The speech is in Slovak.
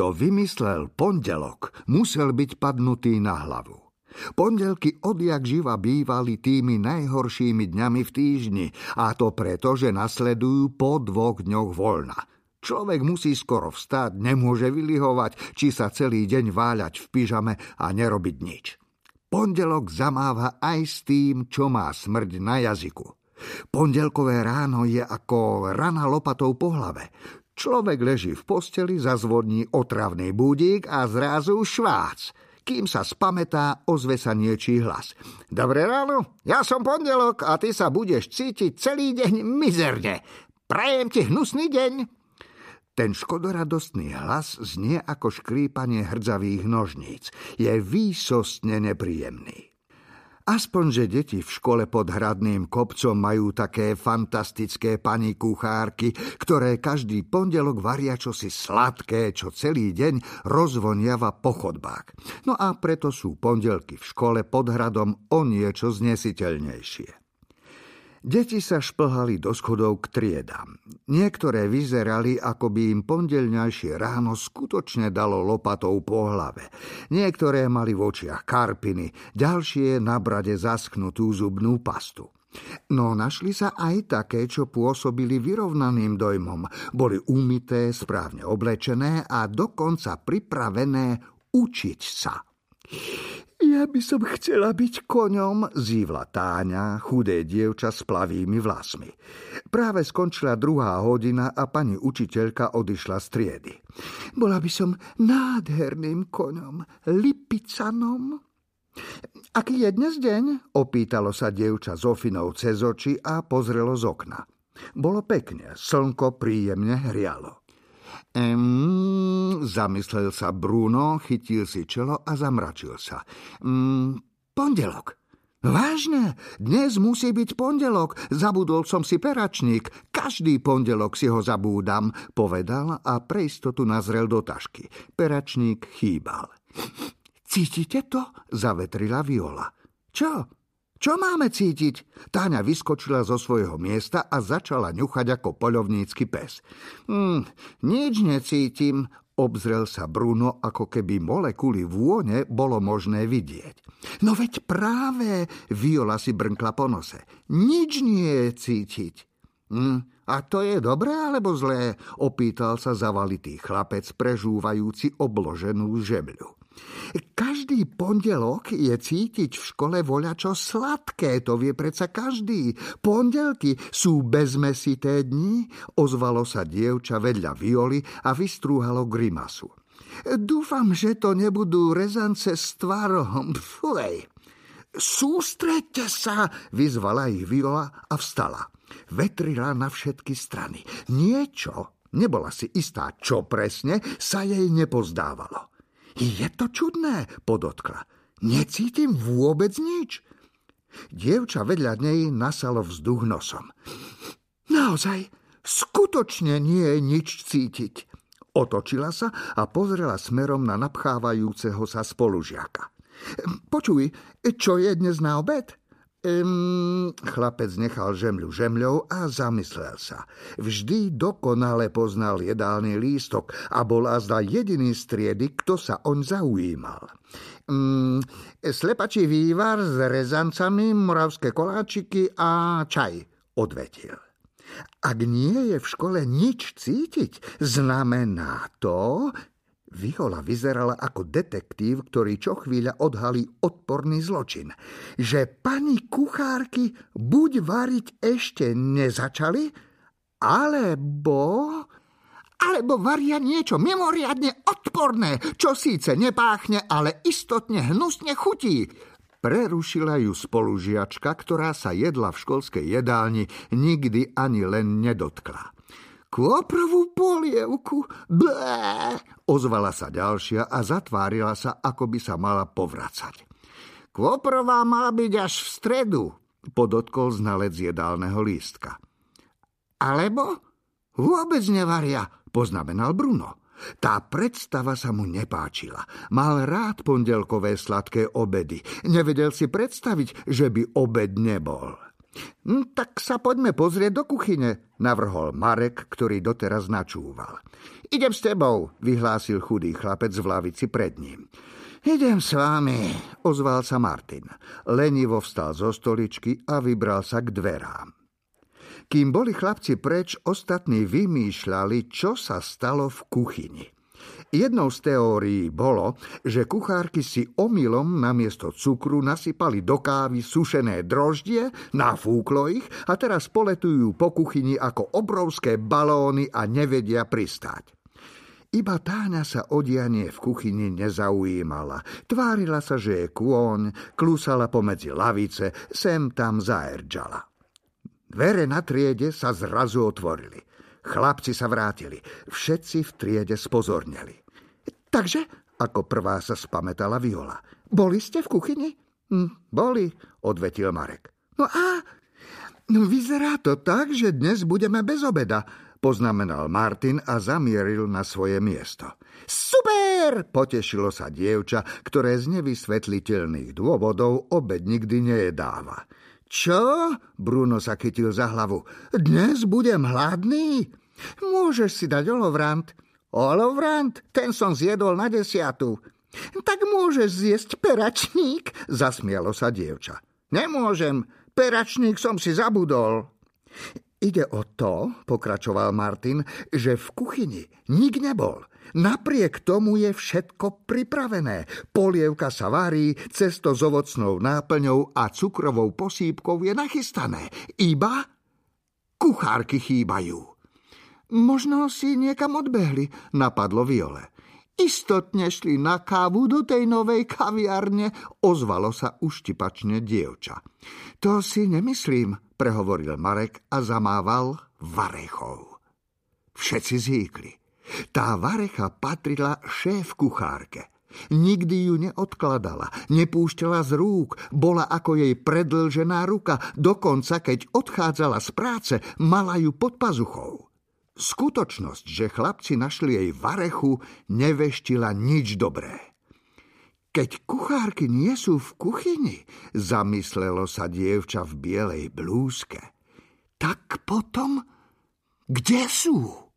Kto vymyslel pondelok, musel byť padnutý na hlavu. Pondelky odjak živa bývali tými najhoršími dňami v týždni, a to preto, že nasledujú po dvoch dňoch voľna. Človek musí skoro vstať, nemôže vylihovať, či sa celý deň váľať v pyžame a nerobiť nič. Pondelok zamáva aj s tým, čo má smrť na jazyku. Pondelkové ráno je ako rana lopatou po hlave. Človek leží v posteli, zazvodní otravný budík a zrazu švác. Kým sa spametá, ozve sa niečí hlas. Dobré ráno, ja som pondelok a ty sa budeš cítiť celý deň mizerne. Prajem ti hnusný deň. Ten škodoradostný hlas znie ako škrípanie hrdzavých nožníc. Je výsostne nepríjemný. Aspoň, že deti v škole pod hradným kopcom majú také fantastické pani kuchárky, ktoré každý pondelok varia čosi sladké, čo celý deň rozvoniava po chodbách. No a preto sú pondelky v škole pod hradom o niečo znesiteľnejšie. Deti sa šplhali do schodov k triedám. Niektoré vyzerali, ako by im pondelňajšie ráno skutočne dalo lopatou po hlave. Niektoré mali v očiach karpiny, ďalšie na brade zasknutú zubnú pastu. No našli sa aj také, čo pôsobili vyrovnaným dojmom. Boli umité, správne oblečené a dokonca pripravené učiť sa. Ja by som chcela byť koňom, zívla Táňa, chudé dievča s plavými vlasmi. Práve skončila druhá hodina a pani učiteľka odišla z triedy. Bola by som nádherným koňom, lipicanom. Aký je dnes deň? Opýtalo sa dievča Zofinou cez oči a pozrelo z okna. Bolo pekne, slnko príjemne hrialo. Ehm, zamyslel sa Bruno, chytil si čelo a zamračil sa. Ehm, pondelok. Vážne, dnes musí byť pondelok. Zabudol som si peračník. Každý pondelok si ho zabúdam, povedal a pre istotu nazrel do tašky. Peračník chýbal. Cítite to? Zavetrila Viola. Čo? Čo máme cítiť? Táňa vyskočila zo svojho miesta a začala ňuchať ako poľovnícky pes. Hm, nič necítim, obzrel sa Bruno, ako keby molekuly vône bolo možné vidieť. No veď práve, Viola si brnkla po nose. Nič nie je cítiť. Hm, a to je dobré alebo zlé? Opýtal sa zavalitý chlapec, prežúvajúci obloženú žemľu. Každý pondelok je cítiť v škole voľačo sladké, to vie predsa každý. Pondelky sú bezmesité dni, ozvalo sa dievča vedľa Violi a vystrúhalo grimasu. Dúfam, že to nebudú rezance s tvarom. Fuj. Sústredte sa, vyzvala ich Viola a vstala. Vetrila na všetky strany. Niečo, nebola si istá, čo presne, sa jej nepozdávalo. Je to čudné, podotkla. Necítim vôbec nič. Dievča vedľa nej nasalo vzduch nosom. Naozaj, skutočne nie je nič cítiť. Otočila sa a pozrela smerom na napchávajúceho sa spolužiaka. Počuj, čo je dnes na obed? Um, chlapec nechal žemľu žemľou a zamyslel sa. Vždy dokonale poznal jedálny lístok a bol azda jediný striedy, kto sa oň zaujímal. Um, slepačí vývar s rezancami, moravské koláčiky a čaj, odvetil. Ak nie je v škole nič cítiť, znamená to, Viola vyzerala ako detektív, ktorý čo chvíľa odhalí odporný zločin. Že pani kuchárky buď variť ešte nezačali, alebo... Alebo varia niečo mimoriadne odporné, čo síce nepáchne, ale istotne hnusne chutí. Prerušila ju spolužiačka, ktorá sa jedla v školskej jedálni nikdy ani len nedotkla. Kôprovú polievku? Blé! Ozvala sa ďalšia a zatvárila sa, ako by sa mala povracať. Kôprová mala byť až v stredu, podotkol znalec jedálneho lístka. Alebo vôbec nevaria, poznamenal Bruno. Tá predstava sa mu nepáčila. Mal rád pondelkové sladké obedy. Nevedel si predstaviť, že by obed nebol. Hm, tak sa poďme pozrieť do kuchyne, navrhol Marek, ktorý doteraz načúval. Idem s tebou, vyhlásil chudý chlapec v lavici pred ním. Idem s vami, ozval sa Martin. Lenivo vstal zo stoličky a vybral sa k dverám. Kým boli chlapci preč, ostatní vymýšľali, čo sa stalo v kuchyni. Jednou z teórií bolo, že kuchárky si omylom namiesto cukru nasypali do kávy sušené droždie, nafúklo ich a teraz poletujú po kuchyni ako obrovské balóny a nevedia pristáť. Iba Táňa sa odianie v kuchyni nezaujímala. Tvárila sa, že je kôň, klusala pomedzi lavice, sem tam zaerdžala. Dvere na triede sa zrazu otvorili. Chlapci sa vrátili. Všetci v triede spozorneli. Takže, ako prvá sa spametala Viola. Boli ste v kuchyni? Hm, boli, odvetil Marek. No a vyzerá to tak, že dnes budeme bez obeda, poznamenal Martin a zamieril na svoje miesto. Super! Potešilo sa dievča, ktoré z nevysvetliteľných dôvodov obed nikdy nejedáva. Čo? Bruno sa chytil za hlavu. Dnes budem hladný? Môžeš si dať olovrant. Olovrant? Ten som zjedol na desiatu. Tak môžeš zjesť peračník, zasmialo sa dievča. Nemôžem, peračník som si zabudol. Ide o to, pokračoval Martin, že v kuchyni nik nebol. Napriek tomu je všetko pripravené. Polievka sa varí, cesto s ovocnou náplňou a cukrovou posýpkou je nachystané. Iba kuchárky chýbajú. Možno si niekam odbehli, napadlo Viole. Istotne šli na kávu do tej novej kaviarne, ozvalo sa uštipačne dievča. To si nemyslím, prehovoril Marek a zamával varechou. Všetci zíkli. Tá varecha patrila šéf kuchárke. Nikdy ju neodkladala, nepúšťala z rúk, bola ako jej predlžená ruka, dokonca keď odchádzala z práce, mala ju pod pazuchou. Skutočnosť, že chlapci našli jej varechu, neveštila nič dobré. Keď kuchárky nie sú v kuchyni, zamyslelo sa dievča v bielej blúzke, tak potom kde sú?